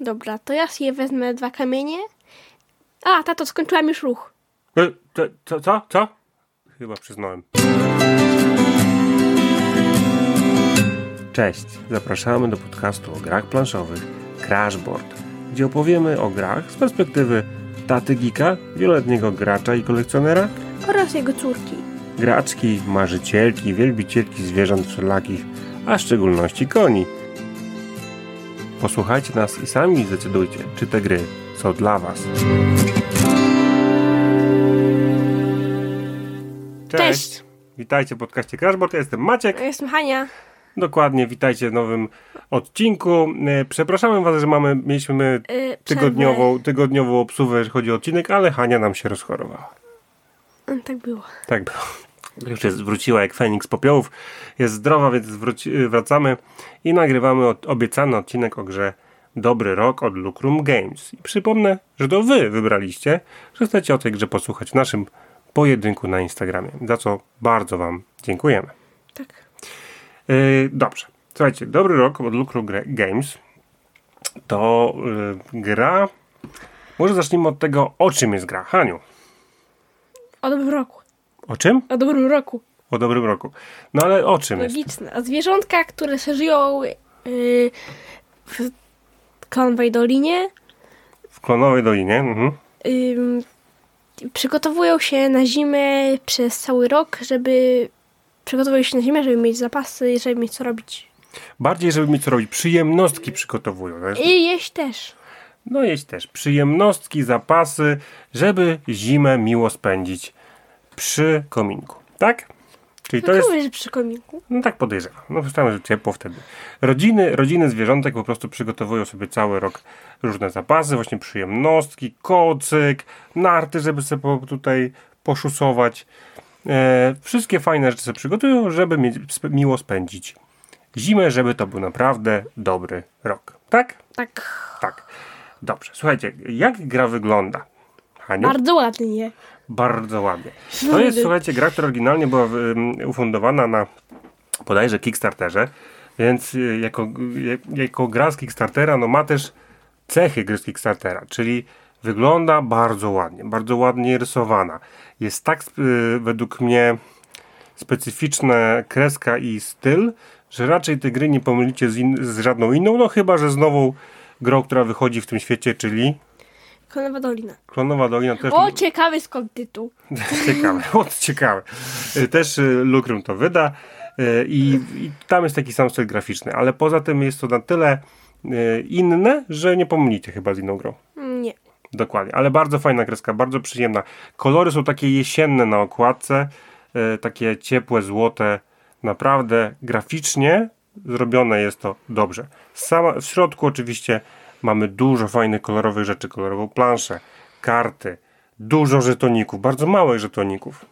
Dobra, to ja sobie wezmę dwa kamienie. A, tato, skończyłam już ruch. E, co, co? Co? Chyba przyznałem. Cześć, zapraszamy do podcastu o grach planszowych Crashboard, gdzie opowiemy o grach z perspektywy taty geeka, wieloletniego gracza i kolekcjonera, Oraz jego córki. graczki, marzycielki, wielbicielki zwierząt wszelakich, a w szczególności koni. Posłuchajcie nas i sami zdecydujcie, czy te gry są dla Was. Cześć. Witajcie w podcaście Crashboard, ja jestem Maciek. Ja jestem Hania. Dokładnie, witajcie w nowym odcinku. E, Przepraszamy Was, że mamy, mieliśmy Yy, tygodniową, tygodniową obsługę, jeśli chodzi o odcinek, ale Hania nam się rozchorowała. przerwę. Tak było. Tak było. Już jest, wróciła jak Feniks popiołów. Jest zdrowa, więc wróci, wracamy i nagrywamy od, obiecany odcinek o grze Dobry Rok od Lucrum Games. I przypomnę, że to Wy wybraliście, że chcecie o tej grze posłuchać w naszym pojedynku na Instagramie, za co bardzo Wam dziękujemy. Tak. Yy, dobrze. Słuchajcie, Dobry Rok od Lucrum Games to yy, gra... Może zacznijmy od tego, o czym jest gra. Haniu, O dobrym roku. O czym? O dobrym roku. O dobrym roku. No ale o czym jest? Logiczne. A zwierzątka, które żyją yy, w Klonwej Dolinie, W Klonowej Dolinie. Mhm. ym, przygotowują się na zimę przez cały rok, żeby przygotowują się na zimę, żeby mieć zapasy, żeby mieć co robić. Bardziej, żeby mieć co robić. Przyjemnostki przygotowują. wiesz? I jeść też. No jest też. Przyjemnostki, zapasy, żeby zimę miło spędzić przy kominku. Tak? Czyli to To jest... jest przy kominku. No tak podejrzewam. No myślałem, że ciepło wtedy. Rodziny, rodziny zwierzątek po prostu przygotowują sobie cały rok różne zapasy, właśnie przyjemnostki, kocyk, narty, żeby sobie po, tutaj poszusować. E, wszystkie fajne rzeczy sobie przygotują, żeby mieć, miło spędzić zimę, żeby to był naprawdę dobry rok. Tak? Tak. Tak. Dobrze. Słuchajcie, jak gra wygląda? Haniu? Bardzo ładnie. Bardzo ładnie. To jest, słuchajcie, gra, która oryginalnie była ufundowana na bodajże Kickstarterze, więc y, jako, y, jako gra z Kickstartera, no ma też cechy gry z Kickstartera, czyli wygląda bardzo ładnie, bardzo ładnie rysowana. Jest tak y, według mnie specyficzna kreska i styl, że raczej tej gry nie pomylicie z, in, z żadną inną, no chyba, że z nową grą, która wychodzi w tym świecie, czyli Klonowa Dolina. Klonowa Dolina też... O, ciekawy skąd tytuł. Ciekawe, o, ciekawe. Y, Też y, Lucrum to wyda y, i, i tam jest taki sam styl graficzny, ale poza tym jest to na tyle inne, że nie pomylicie chyba z inną grą. Nie. Dokładnie, ale bardzo fajna kreska, bardzo przyjemna. Kolory są takie jesienne na okładce, takie ciepłe, złote. Naprawdę graficznie zrobione jest to dobrze. Sama, w środku oczywiście mamy dużo fajnych kolorowych rzeczy, kolorową planszę, karty, dużo żetoników, bardzo małych żetoników.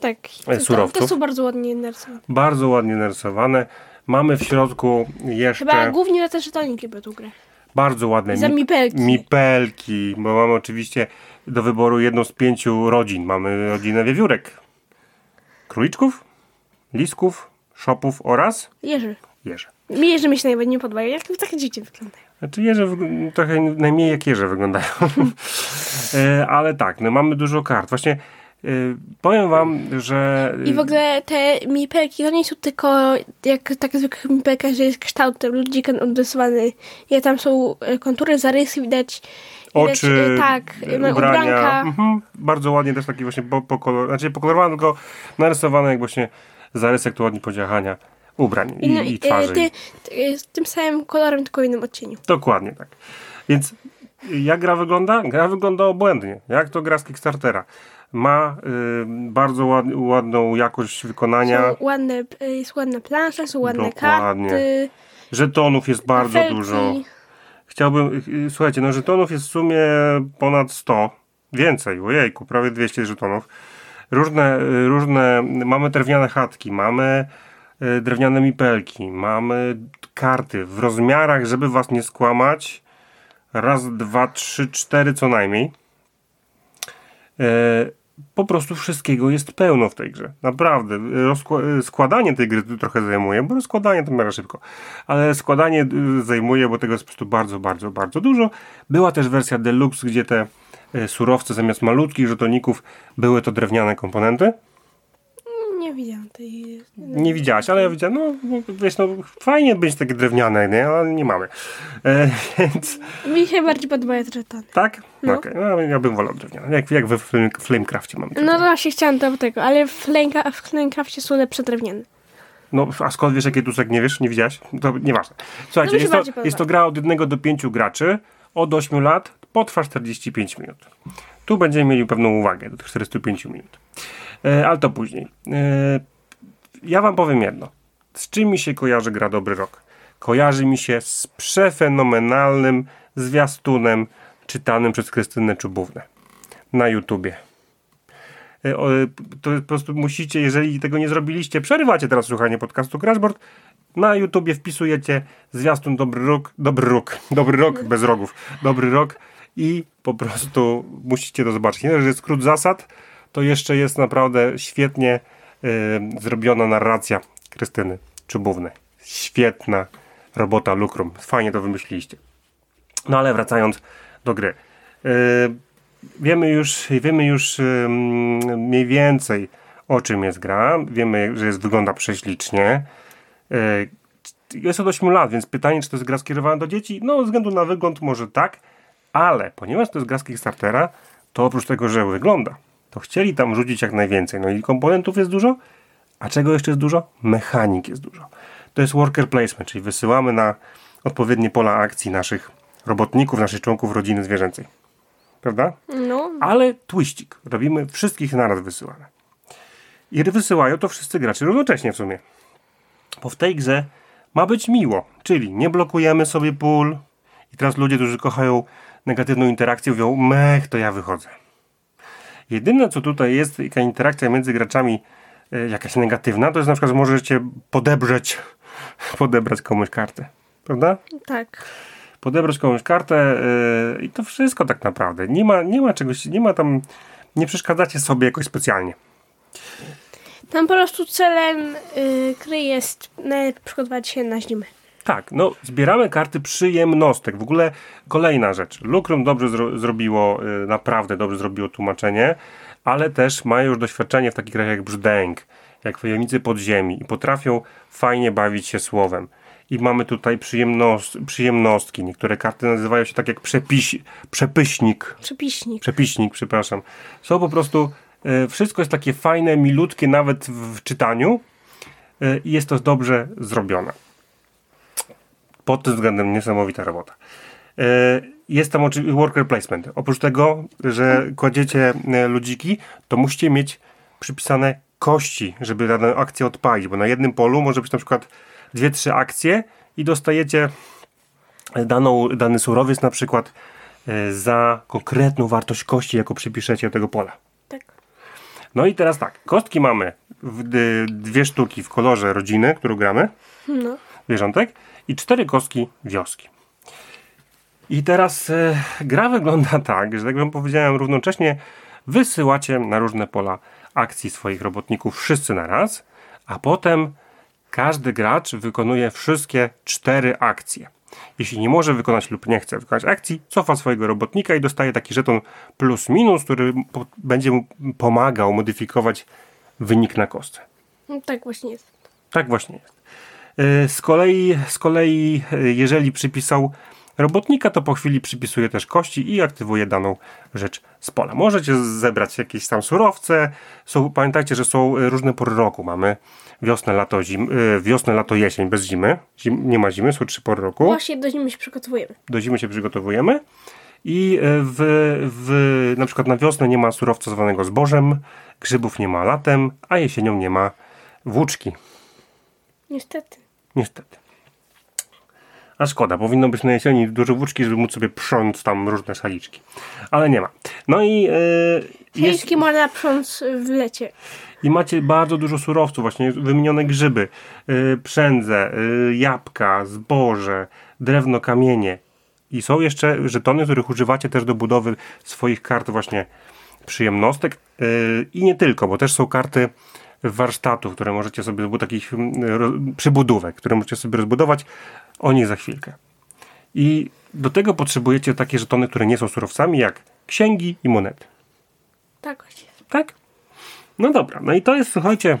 Tak. E, To, surowców. to są bardzo ładnie narysowane. Bardzo ładnie narysowane. Mamy w środku jeszcze Chyba głównie na te żetoniki będą grę. bardzo ładne Za mi- mipelki. mipelki, bo mamy oczywiście do wyboru jedną z pięciu rodzin. Mamy rodzinę wiewiórek, króliczków, lisków, szopów oraz Jeży. jeże. Mi jeży mi się najbardziej nie podobają. Jak to takie dzieci wyglądają. Znaczy jeże trochę najmniej jak jeże wyglądają. E, Ale tak, no mamy dużo kart. Właśnie e, powiem wam, że... I w ogóle te mipelki to nie są tylko jak taka zwykła mipelka, że jest kształt ludzika odrysowany. I tam są e, kontury, zarysy, widać. widać oczy, e, tak, e, ma ubrania. ubranka. Mhm, bardzo ładnie też taki właśnie po, pokolor, znaczy pokolorowane, tylko narysowane jak właśnie zarysek tu ładnie podziałania ubrań i, no, i e, twarzy. ty, ty, z tym samym kolorem, tylko w innym odcieniu. Dokładnie tak. Więc jak gra wygląda? Gra wygląda obłędnie. Jak to gra z Kickstartera. Ma y, bardzo ład, ładną jakość wykonania. Są ładne, e, jest ładna plansza, są ładne Dokładnie. karty. Żetonów jest bardzo dużo. Chciałbym, y, słuchajcie, no żetonów jest w sumie ponad 100. Więcej, ojejku, prawie 200 żetonów. Różne, y, różne, mamy drewniane chatki, mamy drewniane mipelki, mamy karty w rozmiarach, żeby was nie skłamać. Raz, dwa, trzy, cztery co najmniej. E, po prostu wszystkiego jest pełno w tej grze. Naprawdę. Rozkła- składanie tej gry trochę zajmuje, bo rozkładanie to miarę szybko. Ale składanie zajmuje, bo tego jest po prostu bardzo, bardzo, bardzo dużo. Była też wersja deluxe, gdzie te surowce zamiast malutkich żetoników były to drewniane komponenty. Nie widziałam tej... Nie widziałaś, ale ja widziałem, no wiesz, no fajnie być takie drewniane, nie? Ale nie mamy. E, więc... Mi się bardziej podobają drewniane. Tak? No. Okej, no ja bym wolał drewniane. Jak, jak we Flame, Flamecrafcie mamy. No właśnie chciałam do tego, ale w, Flamecra- w Flamecrafcie są lepsze drewniane. No, a skąd wiesz, jakie tusek nie wiesz? Nie widziałaś? To nieważne. Słuchajcie, No jest, to, podoba. jest to gra od 1 do 5 graczy, od 8 lat, potrwa 45 minut. Tu będziemy mieli pewną uwagę do tych 45 minut. E, ale to później. E, ja wam powiem jedno. Z czym mi się kojarzy gra Dobry Rok? Kojarzy mi się z przefenomenalnym zwiastunem czytanym przez Krystynę Czubównę na YouTubie. E, To po prostu musicie, jeżeli tego nie zrobiliście, przerywacie teraz słuchanie podcastu Crashboard, na YouTubie wpisujecie zwiastun Dobry Rok, Dobry Rok, Dobry Rok bez rogów, Dobry Rok i po prostu musicie to zobaczyć. Nie, że jest skrót zasad, to jeszcze jest naprawdę świetnie e, zrobiona narracja Krystyny Czubówny. Świetna robota Lukrum. Fajnie to wymyśliliście. No ale wracając do gry. Yy, wiemy już, wiemy już ym, mniej więcej o czym jest gra. Wiemy, że jest, wygląda prześlicznie. Jest od 8 lat, więc pytanie, czy to jest gra skierowana do dzieci? No, ze względu na wygląd może tak, ale ponieważ to jest gra z Kickstartera, to oprócz tego, że wygląda, to chcieli tam rzucić jak najwięcej. No i komponentów jest dużo, a czego jeszcze jest dużo? Mechanik jest dużo. To jest worker placement, czyli wysyłamy na odpowiednie pola akcji naszych robotników, naszych członków rodziny zwierzęcej. Prawda? No, Ale twiścik. Robimy wszystkich naraz wysyłane. I wysyłają to wszyscy gracze równocześnie w sumie. Bo w tej grze ma być miło. Czyli nie blokujemy sobie pól. I teraz ludzie, którzy kochają negatywną interakcję, mówią, mech, to ja wychodzę. Jedyne, co tutaj jest, taka interakcja między graczami e, jakaś negatywna, to jest na przykład, że możecie podebrzeć, podebrać komuś kartę. Prawda? tak. podebrać komuś kartę yy, i to wszystko tak naprawdę. Nie ma, nie ma czegoś, nie ma tam, nie przeszkadzacie sobie jakoś specjalnie. Tam po prostu celem y, gry jest przygotować się na zimę. Tak, no zbieramy karty przyjemnostek. W ogóle kolejna rzecz. Lukrum dobrze zro zrobiło, yy, naprawdę dobrze zrobiło tłumaczenie, ale też mają już doświadczenie w takich grach jak Brzdęk, jak Wojownicy Podziemi i potrafią fajnie bawić się słowem. I mamy tutaj przyjemnost przyjemnostki. Niektóre karty nazywają się tak jak przepis przepyśnik. Przepiśnik. przepiśnik, przepraszam. Są po prostu, e, wszystko jest takie fajne, milutkie nawet w czytaniu e, i jest to dobrze zrobione. Pod tym względem niesamowita robota. E, jest tam oczywiście worker placement. Oprócz tego, że kładziecie e, ludziki, to musicie mieć przypisane kości, żeby daną akcję odpalić, bo na jednym polu może być na przykład dwie, trzy akcje i dostajecie daną, dany surowiec na przykład e, za konkretną wartość kości, jaką przypiszecie do tego pola. Tak. No i teraz tak, kostki mamy dwie sztuki w kolorze rodziny, którą gramy, No. zwierzątek, i cztery kostki wioski. I teraz e, gra wygląda tak, że tak jak powiedziałem, równocześnie wysyłacie na różne pola akcji swoich robotników wszyscy na raz, a potem każdy gracz wykonuje wszystkie cztery akcje. Jeśli nie może wykonać lub nie chce wykonać akcji, cofa swojego robotnika i dostaje taki żeton plus minus, który po, będzie mu pomagał modyfikować wynik na kostce. no tak właśnie jest. Tak właśnie jest. Yy, Z kolei, z kolei, yy, jeżeli przypisał robotnika, to po chwili przypisuje też kości i aktywuje daną rzecz z pola. Możecie zebrać jakieś tam surowce. Są, pamiętajcie, że są yy, różne pory roku. Mamy wiosnę, lato, zim, wiosnę, lato, jesień bez zimy. Zim, nie ma zimy, są trzy pory roku Właśnie do zimy się przygotowujemy. do zimy się przygotowujemy i e, w, w, na przykład na wiosnę nie ma surowca zwanego zbożem, grzybów nie ma latem, a jesienią nie ma włóczki. Niestety. Niestety. A szkoda, powinno być na jesieni dużo włóczki, żeby móc sobie prząc tam różne saliczki. Ale nie ma. No i, e, jest, Chiński można prząc w lecie. i macie bardzo dużo surowców, właśnie wymienione grzyby, e, przędze, e, jabłka, zboże, drewno, kamienie. I są jeszcze żetony, których używacie też do budowy swoich kart właśnie przyjemnostek yy, i nie tylko, bo też są karty warsztatów, które możecie sobie, takich yy, przybudówek, które możecie sobie rozbudować, o nich za chwilkę. I do tego potrzebujecie takie żetony, które nie są surowcami, jak księgi i monety. Tak, właśnie. Tak? No dobra, no i to jest, słuchajcie,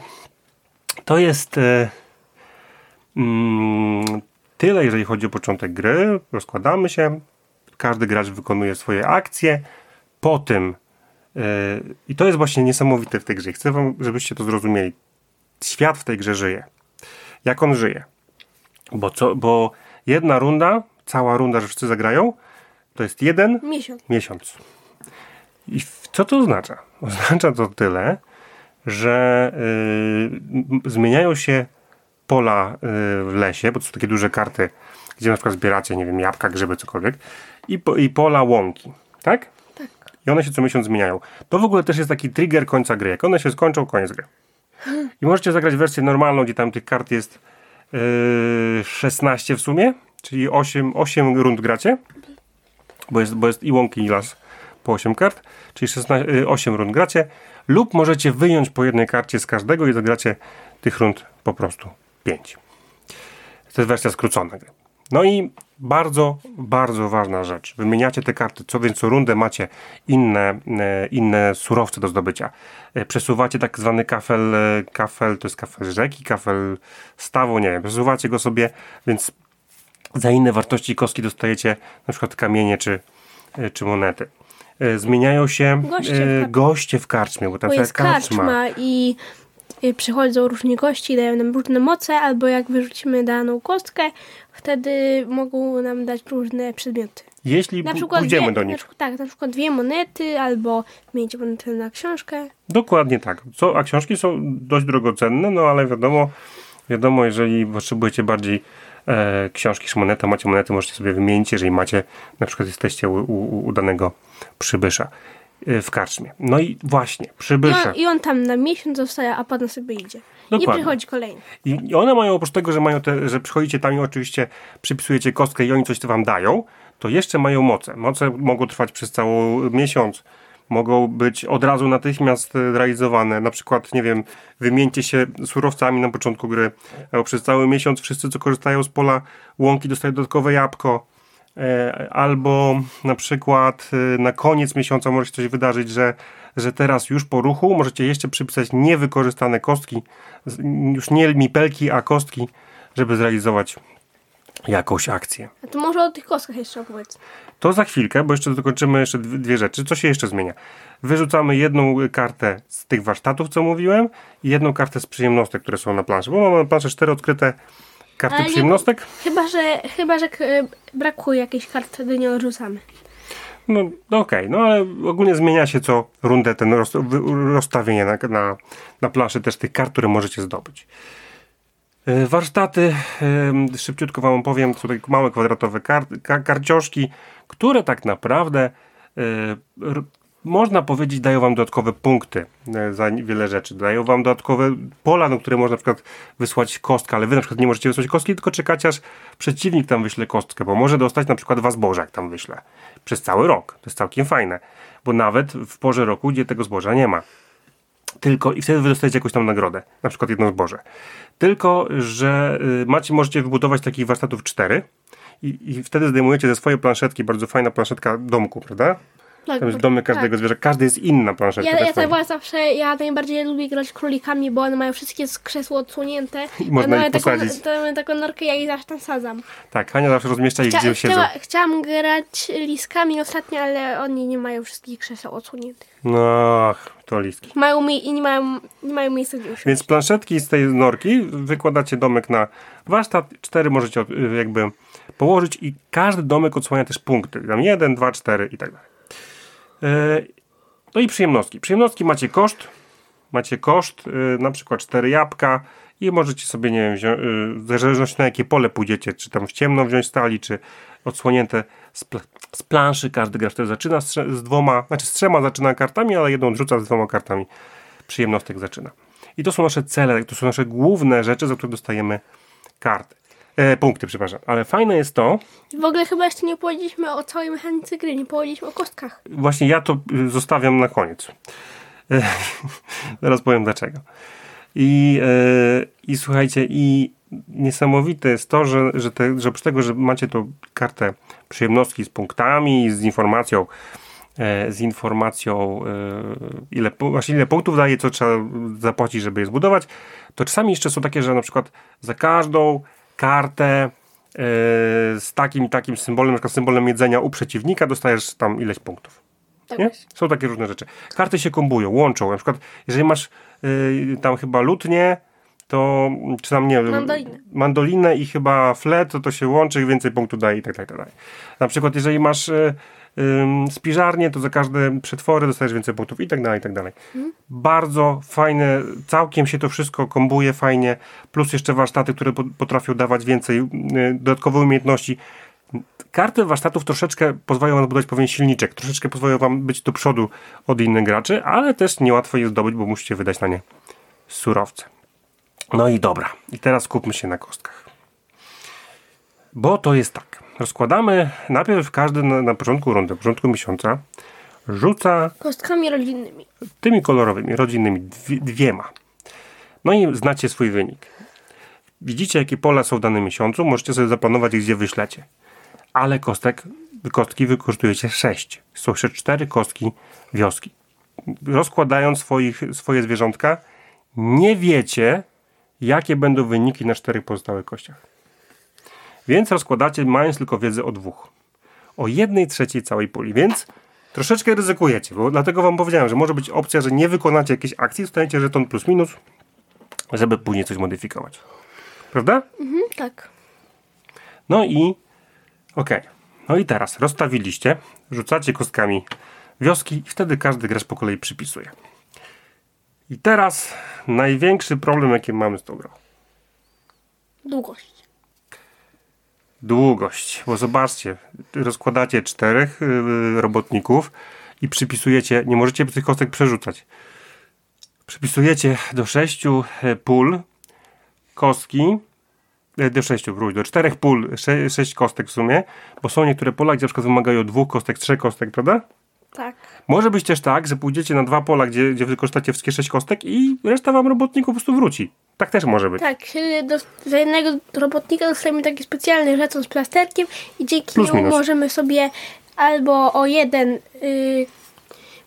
to jest e, mm, tyle, jeżeli chodzi o początek gry. Rozkładamy się, każdy gracz wykonuje swoje akcje. Po tym, i to jest właśnie niesamowite w tej grze, chcę wam, żebyście to zrozumieli. Świat w tej grze żyje. Jak on żyje? Bo, co, bo jedna runda, cała runda, że wszyscy zagrają, to jest jeden Miesiąc. miesiąc. I co to oznacza? Oznacza to tyle, że y, zmieniają się pola y, w lesie, bo to są takie duże karty, gdzie na przykład zbieracie, nie wiem, jabłka, grzyby, cokolwiek, i, po, i pola łąki, tak? I one się co miesiąc zmieniają. To w ogóle też jest taki trigger końca gry. Jak one się skończą, koniec gry. I możecie zagrać wersję normalną, gdzie tam tych kart jest yy, 16 w sumie, czyli 8, 8 rund gracie, bo jest, bo jest i łąki, i las po 8 kart, czyli 16, yy, 8 rund gracie, lub możecie wyjąć po jednej karcie z każdego i zagracie tych rund po prostu 5. To jest wersja skrócona gry. No i bardzo, bardzo ważna rzecz. Wymieniacie te karty, co więc co rundę macie inne, e, inne surowce do zdobycia. E, przesuwacie tak zwany kafel, e, kafel, to jest kafel rzeki, kafel stawu, nie wiem, przesuwacie go sobie, więc za inne wartości kostki dostajecie na przykład kamienie czy, czy monety. Zmieniają się Goście w karczmie. goście w karczmie, bo tam Bo jest jest karczma i przychodzą różni gości, dają nam różne moce, albo jak wyrzucimy daną kostkę, wtedy mogą nam dać różne przedmioty. Jeśli Na przykład pójdziemy dwie, do na nich. przykład- Tak, na przykład dwie monety, albo mieć monetę na książkę. Dokładnie tak. Co, a książki są dość drogocenne, no ale wiadomo, wiadomo, jeżeli potrzebujecie bardziej e, książki niż moneta, macie monety, możecie sobie wymienić, jeżeli macie, na przykład jesteście u, u, u danego przybysza w karczmie. No i właśnie, I przybysza. on, I on tam na miesiąc zostaje, a potem sobie idzie. Dokładnie. I przychodzi kolejny. I, I one mają oprócz tego, że mają te, że przychodzicie tam i oczywiście przypisujecie kostkę i oni coś wam dają, to jeszcze mają moce. Moce mogą trwać przez cały miesiąc. Mogą być od razu natychmiast e, realizowane. Na przykład, nie wiem, wymieńcie się surowcami na początku gry, albo przez cały miesiąc wszyscy, co korzystają z pola łąki, dostają dodatkowe jabłko. E, Albo na przykład e, na koniec miesiąca może się coś wydarzyć, że, że teraz już po ruchu możecie jeszcze przypisać niewykorzystane kostki, już nie mipelki, a kostki, żeby zrealizować jakąś akcję. A to może o tych kostkach jeszcze opowiedz. To za chwilkę, bo jeszcze dokończymy jeszcze dwie rzeczy. Co się jeszcze zmienia? Wyrzucamy jedną y, kartę z tych warsztatów, co mówiłem, i jedną kartę z przyjemnostek, które są na planszy. Bo mamy na planszy cztery odkryte karty nie- przyjemnostek. Chyba, że, chyba, że k- brakuje jakiejś kart, wtedy nie odrzucamy. No, no okej, no ale ogólnie zmienia się co rundę ten roz, rozstawienie na, na, na planszy też tych kart, które możecie zdobyć. E, Warsztaty, em, szybciutko wam opowiem, to są takie małe kwadratowe kart, ka, karcioszki, które tak naprawdę e, można powiedzieć dają wam dodatkowe punkty e, za wiele rzeczy. Dają wam dodatkowe pola, na które można na przykład wysłać kostkę, ale wy na przykład nie możecie wysłać kostki, tylko czekacie aż przeciwnik tam wyśle kostkę, bo może dostać na przykład was zboża, jak tam wyśle. Przez cały rok. To jest całkiem fajne, bo nawet w porze roku, gdzie tego zboża nie ma tylko i wtedy wy dostajecie jakąś tam nagrodę, na przykład jedno zboże. Tylko, że y, macie, możecie wybudować takich warsztatów cztery i, i wtedy zdejmujecie ze swojej planszetki, bardzo fajna planszetka domku, prawda? Tak, Tam jest domy każdego zwierzę, każdy jest inna planszetka. Ja, tak ja tak była zawsze, ja najbardziej lubię grać królikami, bo one mają wszystkie krzesło odsunięte. I można taką, posadzić. to mamy taką norkę, ja ich zawsze tam sadzam. tak, Hania zawsze rozmieszcza ich, Chcia, gdzie siedzą. chciała, chciałam grać liskami ostatnio, ale oni nie mają wszystkich krzeseł odsuniętych. No, to listki. Mają mi, I nie mają, nie mają miejsca gdzie usiąść. Więc planszetki z tej norki wykładacie domek na warsztat, cztery możecie y, jakby położyć i każdy domek odsłania też punkty. Tam jeden, dwa, cztery i tak dalej. Yy, No i przyjemnostki. Przyjemnostki macie koszt, macie koszt, yy, na przykład cztery jabłka i możecie sobie, nie wiem, wzią- yy, w zależności na jakie pole pójdziecie, czy tam w ciemno wziąć stali, czy odsłonięte z, pl- z planszy. Każdy gracz wtedy zaczyna z, z dwoma, znaczy z trzema zaczyna kartami, ale jedną odrzuca z dwoma kartami przyjemnostek zaczyna. I to są nasze cele, to są nasze główne rzeczy, za które dostajemy karty. E, punkty, przepraszam. Ale fajne jest to... W ogóle chyba jeszcze nie powiedzieliśmy o całej mechanice gry, nie powiedzieliśmy o kostkach. Właśnie ja to y, zostawiam na koniec. E, zaraz powiem dlaczego. I, e, I słuchajcie, i niesamowite jest to, że, że, te, że oprócz tego, że macie tą kartę przyjemnostki z punktami, z informacją, e, z informacją, e, ile, właśnie ile punktów daje, co trzeba zapłacić, żeby je zbudować, to czasami jeszcze są takie, że na przykład za każdą kartę e, z takim i takim symbolem, na przykład symbolem jedzenia u przeciwnika, dostajesz tam ileś punktów. Tak Nie? Są takie różne rzeczy. Karty się kombują, łączą. Na przykład, jeżeli masz y, tam chyba lutnie, to czy tam nie Mandolinę. mandolinę i chyba flet, to to się łączy i więcej punktów daje i tak, tak, tak. dalej. Na przykład, jeżeli masz ym, spiżarnię, to za każde przetwory dostajesz więcej punktów i tak dalej, i tak dalej. Bardzo fajne, całkiem się to wszystko kombuje fajnie, plus jeszcze warsztaty, które po- potrafią dawać więcej y, dodatkowych umiejętności. Karty warsztatów troszeczkę pozwalają wam zbudować pewien silniczek, troszeczkę pozwalają wam być do przodu od innych graczy, ale też niełatwo je zdobyć, bo musicie wydać na nie surowce. No i dobra, i teraz skupmy się na kostkach. Bo to jest tak. Rozkładamy najpierw każdy na, na początku rundy, na początku miesiąca rzuca Kostkami rodzinnymi. tymi kolorowymi, rodzinnymi, dwie, dwiema. No i znacie swój wynik. Widzicie, jakie pola są w danym miesiącu, możecie sobie zaplanować, gdzie wyślecie. Ale kostek, kostki wykorzystujecie 6. Są jeszcze cztery kostki wioski. Rozkładając swoich, swoje zwierzątka, nie wiecie, jakie będą wyniki na czterech pozostałych kościach. Więc rozkładacie, mając tylko wiedzę o dwóch. O jednej trzeciej całej puli, więc troszeczkę ryzykujecie, bo dlatego wam powiedziałem, że może być opcja, że nie wykonacie jakiejś akcji, dostaniecie żeton plus minus, żeby później coś modyfikować. Prawda? Mhm, tak. No i okej. No i teraz rozstawiliście, rzucacie kostkami wioski i wtedy każdy gracz po kolei przypisuje. I teraz największy problem, jaki mamy z tą grą. Długość. Długość. Bo zobaczcie, rozkładacie czterech yy, robotników i przypisujecie, nie możecie tych kostek przerzucać. Przypisujecie do sześciu e, pól kostki, e, do sześciu, wróć, do czterech pól, sze, sześć kostek w sumie, bo są niektóre pola, gdzie na przykład wymagają dwóch kostek, trzech kostek, prawda? Tak. Może być też tak, że pójdziecie na dwa pola, gdzie, gdzie wykorzystacie wszystkie sześć kostek i reszta wam robotników po prostu wróci. Tak też może być. Tak, czyli do, za jednego robotnika dostajemy taki specjalny żeton z plasterkiem i dzięki Plus niemu minus. możemy sobie albo o jeden y,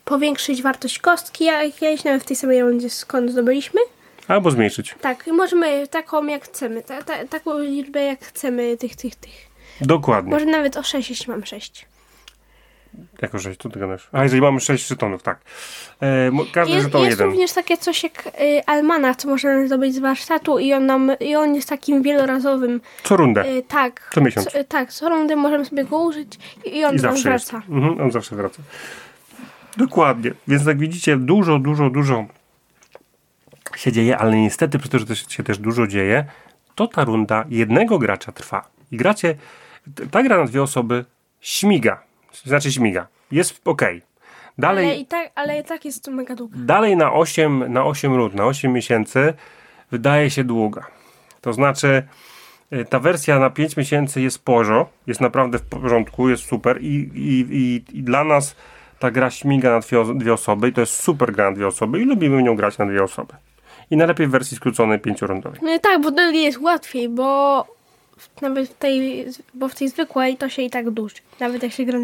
powiększyć wartość kostki, jak kiedyś nawet w tej samej rundzie skąd zdobyliśmy. Albo zmniejszyć. Tak, i możemy taką jak chcemy, ta, ta, taką liczbę jak chcemy tych, tych, tych. Dokładnie. Może nawet o 6, jeśli mam 6. Jako 6, tu ty gadasz. A jeżeli mamy 6 żetonów, tak. E, każdy Jest, żeton jest jeden. również takie coś jak y, almanach, co możemy zdobyć z warsztatu i on, nam, i on jest takim wielorazowym. Co rundę. Y, tak. Co miesiąc. Co, y, tak, co rundę możemy sobie go użyć i, i on I zawsze jest. wraca. Mhm, on zawsze wraca. Dokładnie. Więc jak widzicie, dużo, dużo, dużo się dzieje, ale niestety przez to, że to się też dużo dzieje, to ta runda jednego gracza trwa. I gracie, ta gra na dwie osoby śmiga. Znaczy śmiga. Jest ok. Dalej, Ale i, tak, ale i tak jest to mega długo. dalej na 8, na 8 rund, na 8 miesięcy wydaje się długa. To znaczy y, ta wersja na 5 miesięcy jest porzo, jest naprawdę w porządku, jest super i, i, i, i dla nas ta gra śmiga na dwie, dwie osoby i to jest super gra na dwie osoby i lubimy nią grać na dwie osoby. I najlepiej w wersji skróconej pięciorundowej. No tak, bo drugi jest łatwiej, bo nawet w tej, bo w tej zwykłej to się i tak duży. Nawet jak się gra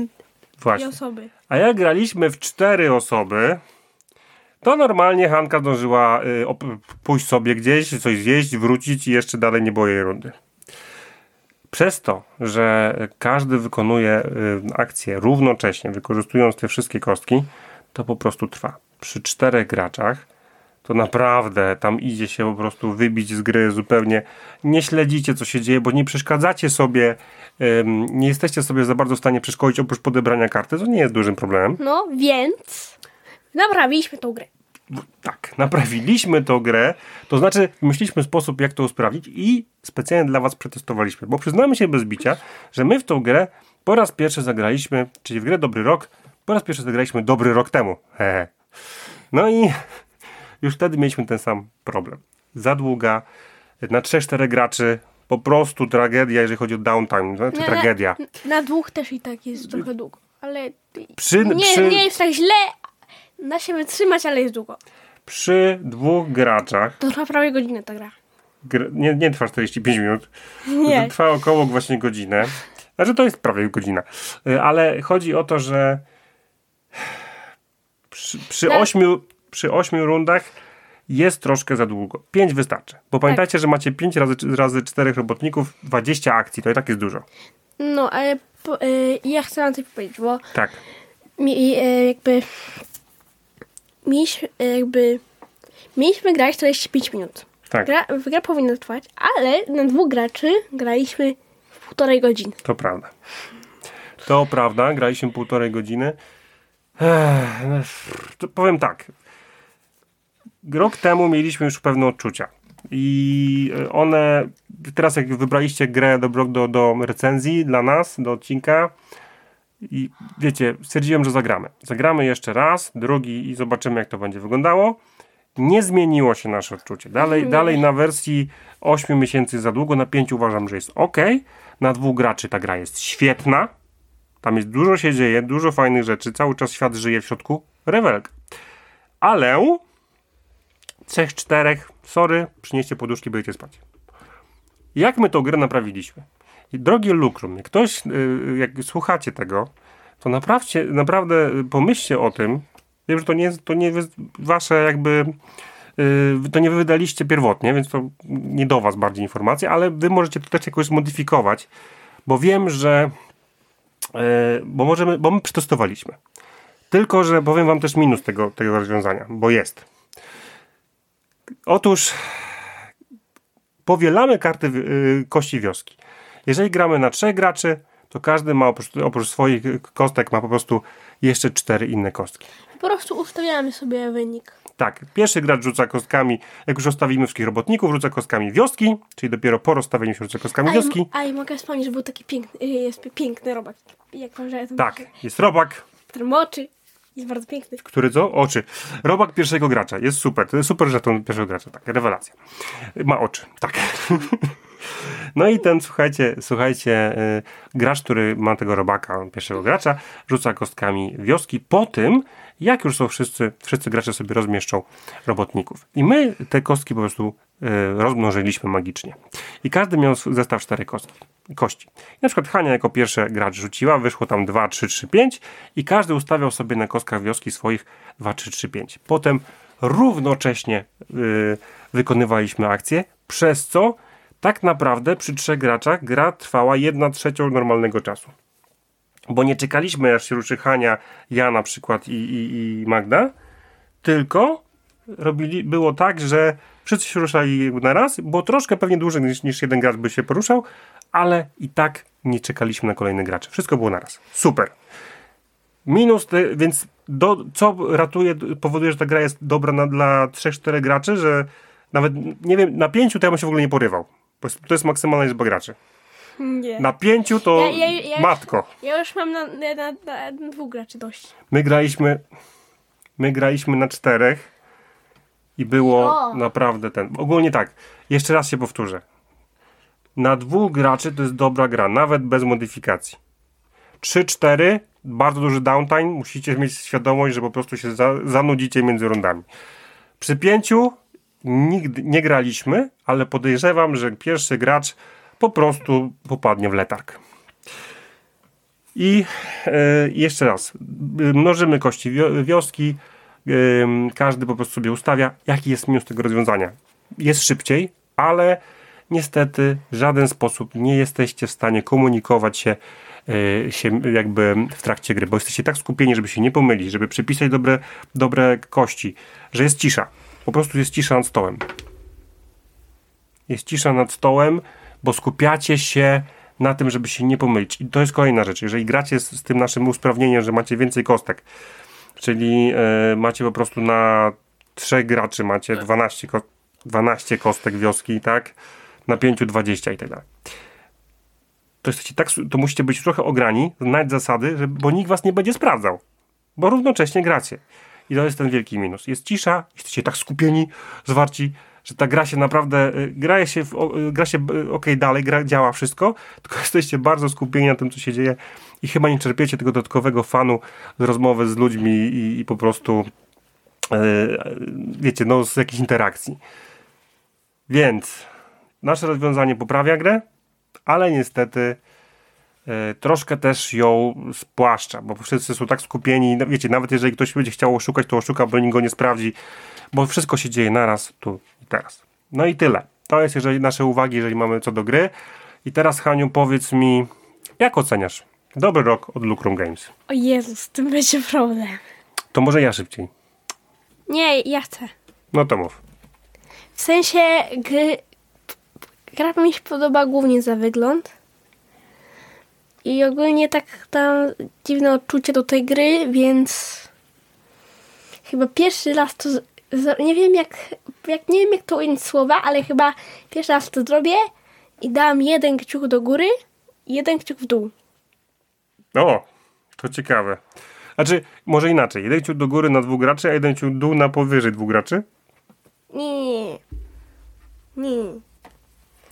Właśnie. osoby. A jak graliśmy w cztery osoby, to normalnie Hanka zdążyła y, pójść sobie gdzieś, coś zjeść, wrócić i jeszcze dalej nie było jej rundy. Przez to, że każdy wykonuje y, akcję równocześnie, wykorzystując te wszystkie kostki, to po prostu trwa. Przy czterech graczach to naprawdę tam idzie się po prostu wybić z gry zupełnie. Nie śledzicie, co się dzieje, bo nie przeszkadzacie sobie, ym, nie jesteście sobie za bardzo w stanie przeszkodzić oprócz podebrania karty, co nie jest dużym problemem. No, więc naprawiliśmy tą grę. Tak, naprawiliśmy tą grę, to znaczy wymyśliliśmy sposób, jak to usprawnić i specjalnie dla Was przetestowaliśmy, bo przyznamy się bez bicia, że my w tą grę po raz pierwszy zagraliśmy, czyli w grę Dobry Rok, po raz pierwszy zagraliśmy dobry rok temu. Hehe. No i już wtedy mieliśmy ten sam problem. Za długa, na 3-4 graczy po prostu tragedia, jeżeli chodzi o downtime, znaczy Na- tragedia. Na, na dwóch też i tak jest trochę długo. Ale Przy, nie, przy, nie jest tak źle. Da się wytrzymać, ale jest długo. przy dwóch graczach, To trwa prawie godzinę ta gra. gr, nie, nie trwa 45 minut, Nie. trwa około właśnie godzinę. Znaczy to jest prawie godzina. Y, Ale chodzi o to, że przy, przy, ośmiu, przy ośmiu rundach jest troszkę za długo. Pięć wystarczy. Bo pamiętajcie, że macie 5 razy, razy 4 robotników, 20 akcji, to i tak jest dużo. No, ale po, y, ja chcę wam coś powiedzieć, bo Tak. mi, y, jakby mieliśmy, y, jakby mieliśmy grać 45 minut. Tak, Gra, gra powinna trwać, ale na dwóch graczy graliśmy w półtorej godziny. to prawda. To prawda, graliśmy półtorej godziny. Ech, no, powiem tak. Rok temu mieliśmy już pewne odczucia. I one, teraz jak wybraliście grę do, do, do recenzji dla nas, do odcinka, i wiecie, stwierdziłem, że zagramy. Zagramy jeszcze raz, drugi i zobaczymy, jak to będzie wyglądało. Nie zmieniło się nasze odczucie. Dalej, dalej na wersji 8 miesięcy za długo, na 5 uważam, że jest ok. Na dwóch graczy ta gra jest świetna. Tam jest dużo się dzieje, dużo fajnych rzeczy, cały czas świat żyje w środku. Rewelka. Ale trzech, czterech, sorry, przynieście poduszki, będziecie spać. Jak my tą grę naprawiliśmy? I Drogie Lukrum, jak ktoś, y, jak słuchacie tego, to naprawdę, naprawdę pomyślcie o tym. Wiem, że to nie jest, to nie wasze jakby, y, to nie wy wydaliście pierwotnie, więc to nie do was bardziej informacja, ale wy możecie to też jakoś zmodyfikować, bo wiem, że bo możemy, bo my przetestowaliśmy. Tylko, że powiem wam też minus tego, tego rozwiązania, bo jest. Otóż powielamy karty y, kości wioski. Jeżeli gramy na trzech graczy, to każdy ma oprócz, oprócz swoich kostek ma po prostu jeszcze cztery inne kostki. Po prostu ustawiamy sobie wynik. Tak, pierwszy gracz rzuca kostkami, jak już rozstawimy wszystkich robotników, rzuca kostkami wioski, czyli dopiero po rozstawieniu się rzuca kostkami A i, wioski. a i mogę wspomnieć, że był taki piękny, y, jest piękny robak. Jak może Tak, jest robak, który ma oczy. Jest bardzo piękny. który co? Oczy. Robak pierwszego gracza. Jest super. To jest super żeton pierwszego gracza. Tak, rewelacja. Ma oczy. Tak. No i ten, słuchajcie, słuchajcie, y, gracz, który ma tego robaka pierwszego gracza, rzuca kostkami wioski po tym, jak już są wszyscy, wszyscy gracze sobie rozmieszczą robotników. I my te kostki po prostu rozmnożyliśmy magicznie. I każdy miał zestaw czterech kości. I na przykład Hania jako pierwszy gracz rzuciła, wyszło tam 2, 3, 3, 5 i każdy ustawiał sobie na kostkach wioski swoich 2, 3, 3, 5. Potem równocześnie y, wykonywaliśmy akcję, przez co tak naprawdę przy trzech graczach gra trwała 1 trzecią normalnego czasu. Bo nie czekaliśmy aż się ruszy Hania, ja na przykład i, i, i Magda, tylko robili, było tak, że wszyscy się ruszali na raz, było troszkę pewnie dłużej niż, niż jeden gracz by się poruszał, ale i tak nie czekaliśmy na kolejne gracze. Wszystko było naraz. Super. Minus, te, więc do, co ratuje, powoduje, że ta gra jest dobra na, dla 3-4 graczy, że nawet, nie wiem, na pięciu to ja bym się w ogóle nie porywał. To jest, to jest maksymalna liczba graczy. Nie. Na pięciu to Ja- ja- ja- matko. Ja już mam na, na, na, na dwóch graczy dość. My graliśmy, my graliśmy na czterech i było O. naprawdę ten. Ogólnie tak, jeszcze raz się powtórzę. Na dwóch graczy to jest dobra gra, nawet bez modyfikacji. 3-4, bardzo duży downtime, musicie mieć świadomość, że po prostu się za, zanudzicie między rundami. Przy pięciu nigdy nie graliśmy, ale podejrzewam, że pierwszy gracz po prostu popadnie w letarg. I e, jeszcze raz, mnożymy kości wio- wioski, każdy po prostu sobie ustawia. Jaki jest minus tego rozwiązania? Jest szybciej, ale niestety w żaden sposób nie jesteście w stanie komunikować się, y, się jakby w trakcie gry, bo jesteście tak skupieni, żeby się nie pomylić, żeby przypisać dobre, dobre kości, że jest cisza. Po prostu jest cisza nad stołem. Jest cisza nad stołem, bo skupiacie się na tym, żeby się nie pomylić. I to jest kolejna rzecz. Jeżeli gracie z, z tym naszym usprawnieniem, że macie więcej kostek, czyli e, macie po prostu na trzech graczy macie 12, ko 12 kostek wioski, tak? Na 5 20 i tak dalej. To, jesteście tak, to musicie być trochę ograni, znać zasady, że, bo nikt was nie będzie sprawdzał. Bo równocześnie gracie. I to jest ten wielki minus. Jest cisza, jesteście tak skupieni, zwarci, że ta gra się naprawdę, gra się, gra się ok, dalej, gra, działa wszystko, tylko jesteście bardzo skupieni na tym, co się dzieje i chyba nie czerpiecie tego dodatkowego fanu z rozmowy z ludźmi i, i po prostu wiecie, no z jakichś interakcji. Więc nasze rozwiązanie poprawia grę, ale niestety e, troszkę też ją spłaszcza, bo wszyscy są tak skupieni, no wiecie, nawet jeżeli ktoś będzie chciał oszukać, to oszuka, bo nikt go nie sprawdzi, bo wszystko się dzieje naraz, tu teraz. No i tyle. To jest jeżeli nasze uwagi, jeżeli mamy co do gry. I teraz, Haniu, powiedz mi, jak oceniasz dobry rok od Lucrum Games? O Jezus, z tym będzie problem. To może ja szybciej. Nie, ja chcę. No to mów. W sensie gry, gra mi się podoba głównie za wygląd. I ogólnie tak tam dziwne odczucie do tej gry, więc chyba pierwszy raz to nie wiem jak, jak nie wiem jak to ująć słowa, ale chyba pierwszy raz to zrobię i dam jeden kciuk do góry i jeden kciuk w dół. O, to ciekawe. Znaczy, może inaczej. Jeden kciuk do góry na dwóch graczy, a jeden kciuk dół na powyżej dwóch graczy? Nie. Nie.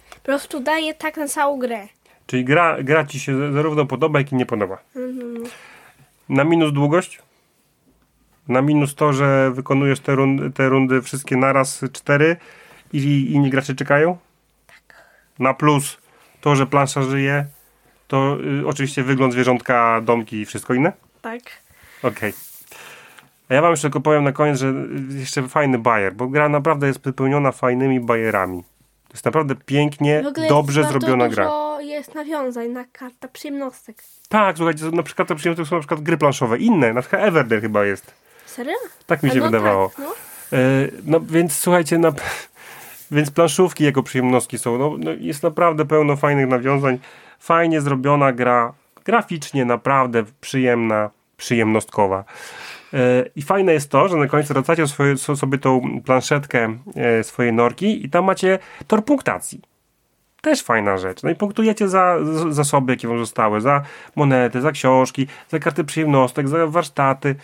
Po prostu daję tak na całą grę. Czyli gra, gra ci się zarówno podoba, jak i nie podoba. Mhm. Na minus długość? Na minus to, że wykonujesz te rundy, te rundy wszystkie naraz cztery i inni gracze czekają? Tak. Na plus to, że plansza żyje, to y, oczywiście wygląd zwierzątka, domki i wszystko inne? Tak. Okej. Okay. A ja wam jeszcze tylko powiem na koniec, że jeszcze fajny bajer, bo gra naprawdę jest wypełniona fajnymi bajerami. To jest naprawdę pięknie, dobrze zrobiona gra. jest nawiązań na karta przyjemnostek. Tak, słuchajcie, na przykład karta przyjemnostek są na przykład gry planszowe, inne, na przykład Everdell chyba jest. Serio? Tak mi się no wydawało. Tak, no. E, no więc słuchajcie, na, więc planszówki jako przyjemnostki są, no, no, jest naprawdę pełno fajnych nawiązań, fajnie zrobiona gra, graficznie naprawdę przyjemna, przyjemnostkowa. E, I fajne jest to, że na końcu wracacie swoje, sobie tą planszetkę e, swojej norki i tam macie tor punktacji. Też fajna rzecz. No i punktujecie za zasoby, jakie wam zostały, za monety, za książki, za karty przyjemnostek, za warsztaty.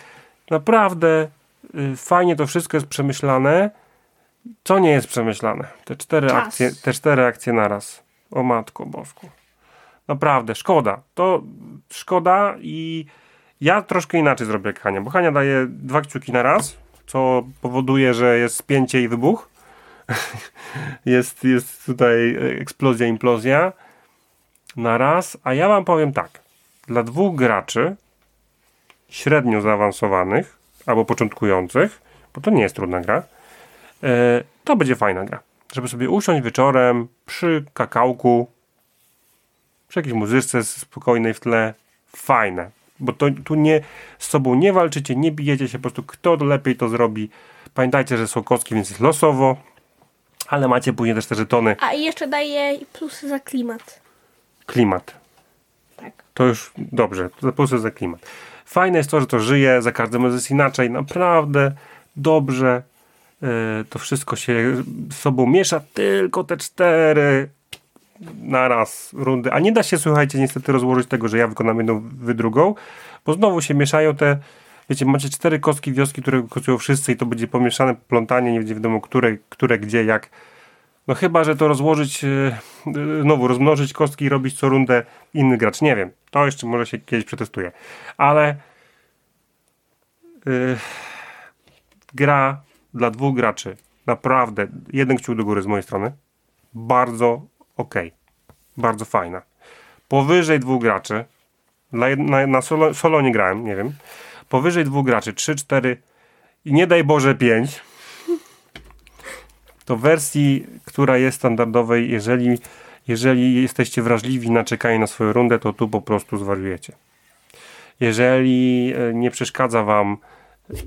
Naprawdę y, fajnie to wszystko jest przemyślane. Co nie jest przemyślane? Te cztery, Czas. akcje, te cztery akcje naraz. O matko bosku. Naprawdę, szkoda. To szkoda i ja troszkę inaczej zrobię jak Hania, bo Hania daje dwa kciuki na raz, co powoduje, że jest spięcie i wybuch. jest, jest tutaj eksplozja, implozja na raz, a ja wam powiem tak. Dla dwóch graczy średnio zaawansowanych albo początkujących, bo to nie jest trudna gra, e, to będzie fajna gra. Żeby sobie usiąść wieczorem przy kakałku, przy jakiejś muzyczce spokojnej w tle. Fajne bo to, tu nie, z sobą nie walczycie, nie bijecie się, po prostu kto lepiej to zrobi. Pamiętajcie, że są kostki, więc jest losowo, ale macie później też te żetony. A i jeszcze daje plusy za klimat. Klimat. Tak. To już dobrze, plusy za klimat. Fajne jest to, że to żyje, za każdym razem jest inaczej, naprawdę dobrze. Yy, to wszystko się z sobą miesza, tylko te cztery naraz rundy. A nie da się, słuchajcie, niestety rozłożyć tego, że ja wykonam jedną, wy drugą, bo znowu się mieszają te wiecie, macie cztery kostki wioski, które kosztują wszyscy i to będzie pomieszane plątanie, nie będzie wiadomo które, które gdzie, jak. No chyba, że to rozłożyć, yy, znowu rozmnożyć kostki i robić co rundę inny gracz. Nie wiem. To jeszcze może się kiedyś przetestuje. Ale yy, gra dla dwóch graczy. Naprawdę. Jeden kciuk do góry z mojej strony. Bardzo ok. Bardzo fajna. Powyżej dwóch graczy, na, na, na solo, solo nie grałem, nie wiem. Powyżej dwóch graczy, 3, 4 i nie daj Boże 5, to wersji, która jest standardowej, jeżeli, jeżeli jesteście wrażliwi na czekanie na swoją rundę, to tu po prostu zwariujecie. Jeżeli e, nie przeszkadza wam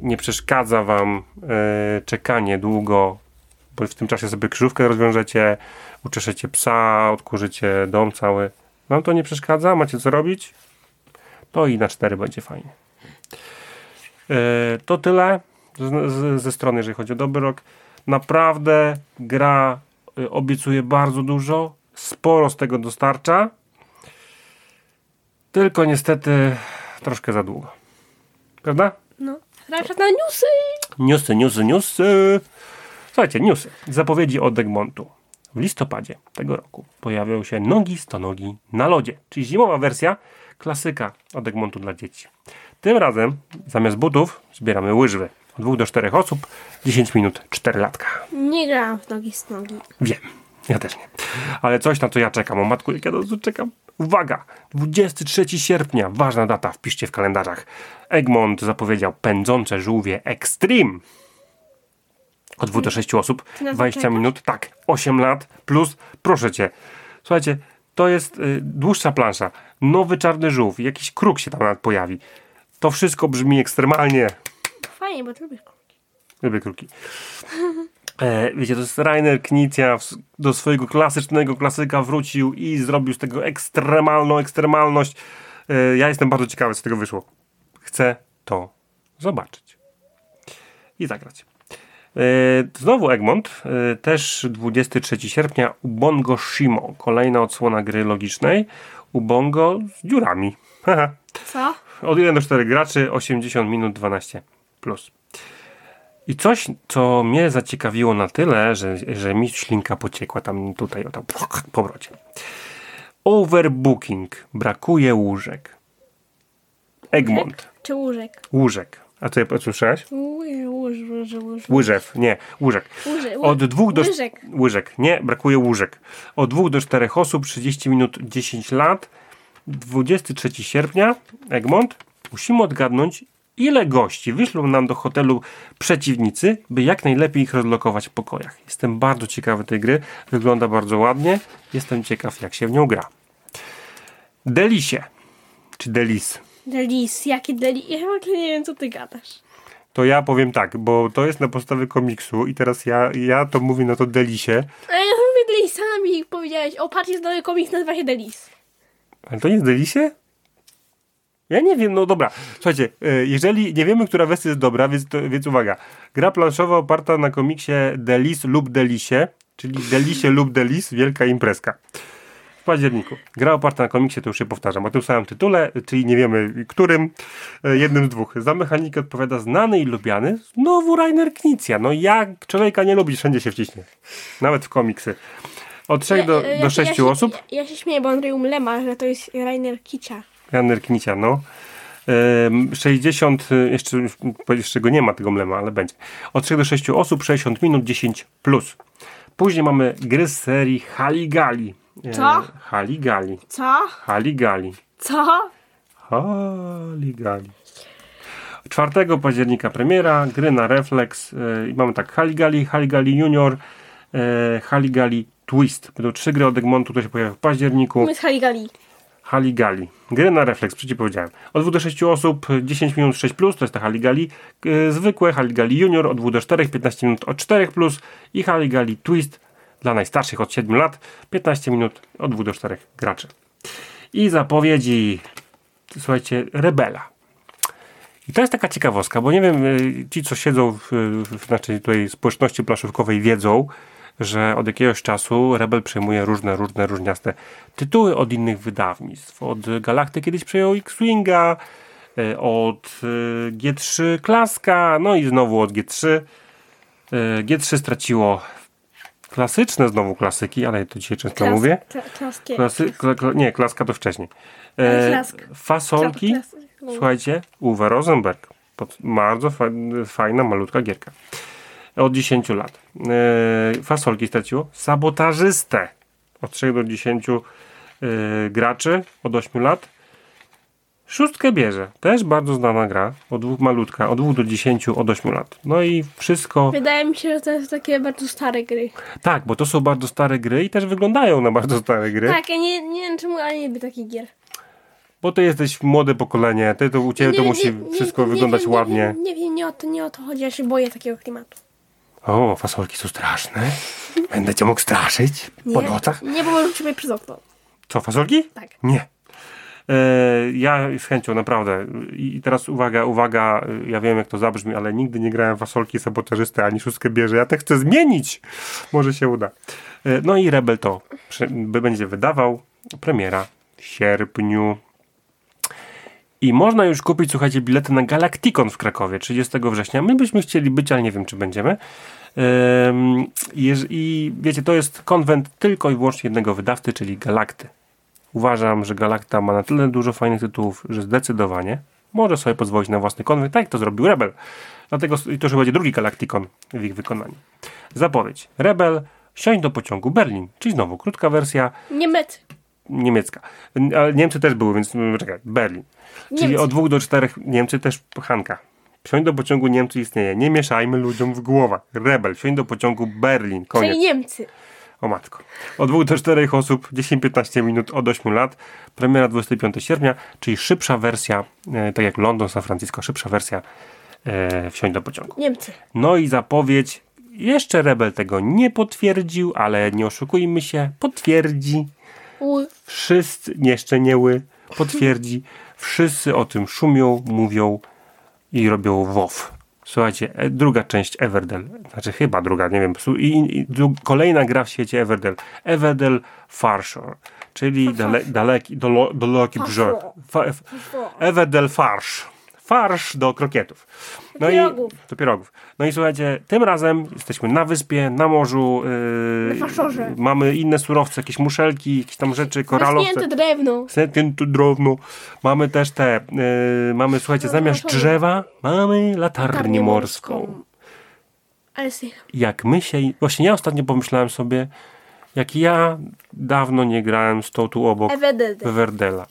nie przeszkadza wam e, czekanie długo, bo w tym czasie sobie krzyżówkę rozwiążecie, uczeszecie psa, odkurzycie dom cały. Wam to nie przeszkadza? Macie co robić? To i na cztery będzie fajnie. Yy, to tyle ze strony, jeżeli chodzi o dobry rok. Naprawdę gra y, obiecuje bardzo dużo. Sporo z tego dostarcza. Tylko niestety troszkę za długo. Prawda? No. Teraz na newsy. Newsy, newsy, newsy. Słuchajcie, newsy. Zapowiedzi od Egmontu. W listopadzie tego roku pojawią się nogi stonogi na lodzie, czyli zimowa wersja klasyka od Egmontu dla dzieci. Tym razem zamiast butów zbieramy łyżwy. Od dwóch do czterech osób, 10 minut, 4 latka. Nie grałam w nogi z nogi. Wiem, ja też nie. Ale coś na co ja czekam, o matku, jak ja to czekam. Uwaga! 23 sierpnia, ważna data, wpiszcie w kalendarzach. Egmont zapowiedział pędzące żółwie Extreme. Od 2 do 6 osób, na to 20 czekasz? minut, tak, 8 lat plus, proszę cię. Słuchajcie, to jest y, dłuższa plansza, nowy czarny żółw, jakiś kruk się tam nawet pojawi. To wszystko brzmi ekstremalnie. Fajnie, bo ty lubisz kruki. Lubię kruki. E, wiecie, to jest Rainer Knizia do swojego klasycznego klasyka wrócił i zrobił z tego ekstremalną ekstremalność. E, ja jestem bardzo ciekawy, co z tego wyszło. Chcę to zobaczyć. I zagrać. E, znowu Egmont, e, też 23 sierpnia, Ubongo Shimo, kolejna odsłona gry logicznej. Ubongo z dziurami. Co? Od 1 do 4 graczy, 80 minut, 12 plus. I coś, co mnie zaciekawiło na tyle, że, że mi ślinka pociekła tam tutaj, o tam po brodzie. Overbooking. Brakuje łóżek. Egmont. Czy łóżek? Łóżek. A ja słyszałeś? Łyżew. Nie, łóżek. Od dwóch do... Łyżek. Łyżek. Nie, brakuje łóżek. Od dwóch do czterech osób, 30 minut, 10 lat. 23 sierpnia, Egmont. Musimy odgadnąć, ile gości wyślą nam do hotelu przeciwnicy, by jak najlepiej ich rozlokować w pokojach. Jestem bardzo ciekawy tej gry. Wygląda bardzo ładnie. Jestem ciekaw, jak się w nią gra. Delisie. Czy Delis? Delis, jakie delis? Ja nie wiem, co ty gadasz. To ja powiem tak, bo to jest na podstawie komiksu i teraz ja, ja to mówię na to Delisie. A ja mówię Delis, sam mi powiedziałeś, o patrz, jest nowy komiks, nazywa się Delis. Ale to nie jest Delisie? Ja nie wiem, no dobra. Słuchajcie, e, jeżeli nie wiemy, która wersja jest dobra, więc, to, więc uwaga. Gra planszowa oparta na komiksie Delis lub Delisie, czyli Delisie lub Delis, wielka imprezka. W październiku. Gra oparta na komiksie, to już się powtarzam, o tym samym tytule, czyli nie wiemy którym, e, jednym z dwóch. Za mechanikę odpowiada znany i lubiany, znowu Rainer Knizia. No jak człowieka nie lubi, wszędzie się wciśnie. Nawet w komiksy. Od 3 do, Ja- ja- do 6 ja się, osób. Ja, ja się śmieję, bo Andrzej Umlema, że to jest Rainer Kicia. Janer Knicia, no. Ym, 60, y, jeszcze, jeszcze go nie ma tego mlema, ale będzie. Od 3 do 6 osób, 60 minut, 10 plus. Później mamy gry z serii Haligali. E, Co? Haligali. Co? Haligali. Co? Haligali. 4 października premiera, gry na Reflex. e, I mamy tak Haligali, Haligali Junior, e, Haligali Twist. Będą trzy gry od Egmontu, które się pojawią w październiku. My z Haligali. Haligali. Gry na refleks, przecież powiedziałem. Od 2 do 6 osób, 10 minut 6 plus, to jest ta Haligali. Yy, zwykłe Haligali Junior od 2 do 4, 15 minut od 4 plus i Haligali Twist dla najstarszych od 7 lat, 15 minut od 2 do 4 graczy. I zapowiedzi, słuchajcie, Rebela. I to jest taka ciekawostka, bo nie wiem, y, ci co siedzą w, w znaczy tutaj społeczności planszówkowej wiedzą, że od jakiegoś czasu Rebel przejmuje różne, różne, różniaste tytuły od innych wydawnictw. Od Galakty kiedyś przejął X-Winga, y, od y, G3 Klaska, no i znowu od G3. Y, G3 straciło klasyczne znowu klasyki, ale to dzisiaj często mówię. Kla, klaskie. Klasy, kla, kla, nie, klaska to wcześniej. E, klask. fasolki, Klas- słuchajcie, Uwe Rosenberg. Pod, bardzo fa, fajna, malutka gierka. Od 10 lat. E, fasolki straciło. Sabotażystę. Od 3 do 10 e, graczy. Od 8 lat. Szóstkę bierze. Też bardzo znana gra. Od dwóch malutka. Od 2 do 10 od 8 lat. No i wszystko. Wydaje mi się, że to jest takie bardzo stare gry. Tak, bo to są bardzo stare gry i też wyglądają na bardzo stare gry. Tak, ja nie, nie wiem czemu, ale nie lubię takich gier. Bo ty jesteś młode pokolenie, ty to u ciebie to Nie, musi nie, nie, wszystko nie wyglądać ładnie. Nie nie nie o, to, nie o to chodzi, ja się boję takiego klimatu. O, fasolki są straszne. Będę cię mógł straszyć po Nie, nocach. nie, bo rzucił mnie przez okno. Co, fasolki? Tak. Nie. E, ja z chęcią, naprawdę. I teraz uwaga, uwaga, ja wiem jak to zabrzmi, ale nigdy nie grałem w fasolki sabotażysty ani szóstkę bierze. Ja te chcę zmienić. Może się uda. E, no i Rebel to będzie wydawał. Premiera w sierpniu. I można już kupić, słuchajcie, bilety na Galacticon w Krakowie 30 września. My byśmy chcieli być, ale nie wiem, czy będziemy. I wiecie, to jest konwent tylko i wyłącznie jednego wydawcy, czyli Galakty. Uważam, że Galacta ma na tyle dużo fajnych tytułów, że zdecydowanie może sobie pozwolić na własny konwent, tak jak to zrobił Rebel. Dlatego to już będzie drugi Galacticon w ich wykonaniu. Zapowiedź. Rebel, siądź do pociągu Berlin, czyli znowu krótka wersja Niemcy. Niemiecka. Ale Niemcy też były, więc mm, czekaj, Berlin. Czyli Niemcy. od dwóch do czterech Niemcy też Hanka. Wsiądź do pociągu Niemcy istnieje. Nie mieszajmy ludziom w głowach. Rebel, wsiądź do pociągu Berlin. Koniec. Czyli Niemcy. O matko. Od dwóch do czterech osób, 10-15 minut od 8 lat. Premiera 25 sierpnia, czyli szybsza wersja, e, tak jak London, San Francisco, szybsza wersja e, wsiądź do pociągu. Niemcy. No i zapowiedź. Jeszcze Rebel tego nie potwierdził, ale nie oszukujmy się, potwierdzi. Wszyscy, nie, jeszcze nie ły, potwierdzi. Wszyscy o tym szumią, mówią i robią WoW. Słuchajcie, e, druga część Everdell, znaczy chyba druga, nie wiem, i, i kolejna gra w świecie Everdell. Everdell Farshore, czyli dale, daleki, dolo, daleki brzeg. Everdell Farsz. Farsz do krokietów. No pierogów. i do pierogów. No i słuchajcie, tym razem jesteśmy na wyspie, na morzu. Yy, Na faszorze. Mamy inne surowce, jakieś muszelki, jakieś tam rzeczy, koralowce. Zaśnięte drewno. Setyntu drobno. Mamy też te, yy, mamy słuchajcie, zamiast drzewa mamy latarnię morską. morską. Ale. Jak my się, właśnie ja ostatnio pomyślałem sobie, jak ja dawno nie grałem z tą tu obok. Evedede.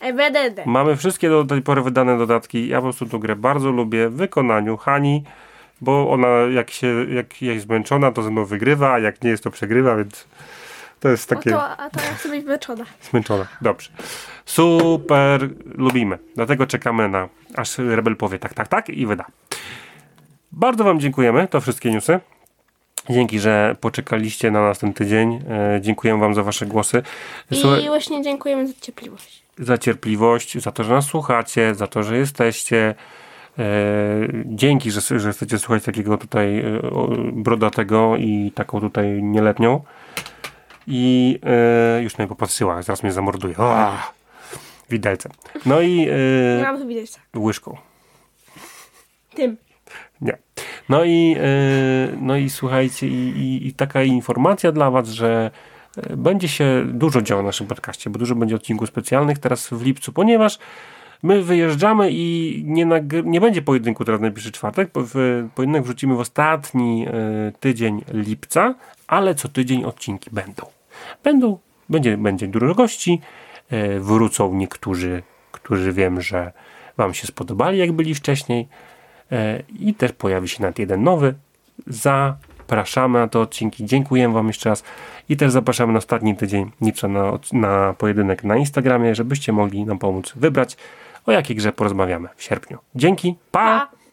Mamy wszystkie do tej pory wydane dodatki. Ja po prostu tą grę bardzo lubię w wykonaniu Hani, bo ona jak się, jak jest zmęczona, to ze mną wygrywa, a jak nie jest, to przegrywa, więc to jest takie to, a to ja chcę być wyczona. zmęczona. Dobrze. Super lubimy. Dlatego czekamy na aż Rebel powie tak, tak, tak i wyda. Bardzo Wam dziękujemy. To wszystkie newsy. Dzięki, że poczekaliście na nas ten tydzień. E, dziękuję Wam za Wasze głosy. Słuchaj- I właśnie dziękujemy za cierpliwość. za cierpliwość, za to, że nas słuchacie, za to, że jesteście. E, dzięki, że, że chcecie słuchać takiego tutaj e, brodatego i taką tutaj nieletnią. I już mnie popatrzyła, zaraz mnie zamorduje. O, widelcem. No i Nie mam tu widać. łyżką. Tym. Nie. No i, e, no i słuchajcie, i, i, i taka informacja dla Was, że e, będzie się dużo działo w naszym podcaście, bo dużo będzie odcinków specjalnych teraz w lipcu, ponieważ my wyjeżdżamy i nie, nie będzie pojedynku teraz w najbliższy czwartek, bo w, pojedynek wrzucimy w ostatni e, tydzień lipca, ale co tydzień odcinki będą. Będą, będzie, będzie dużo gości, e, wrócą niektórzy, którzy wiem, że Wam się spodobali, jak byli wcześniej. E, I też pojawi się nawet jeden nowy. Zapraszamy na te odcinki. Dziękujemy Wam jeszcze raz. I też zapraszamy na ostatni tydzień lipca na, na pojedynek na Instagramie, żebyście mogli nam pomóc wybrać, o jakiej grze porozmawiamy w sierpniu. Dzięki, pa! Pa.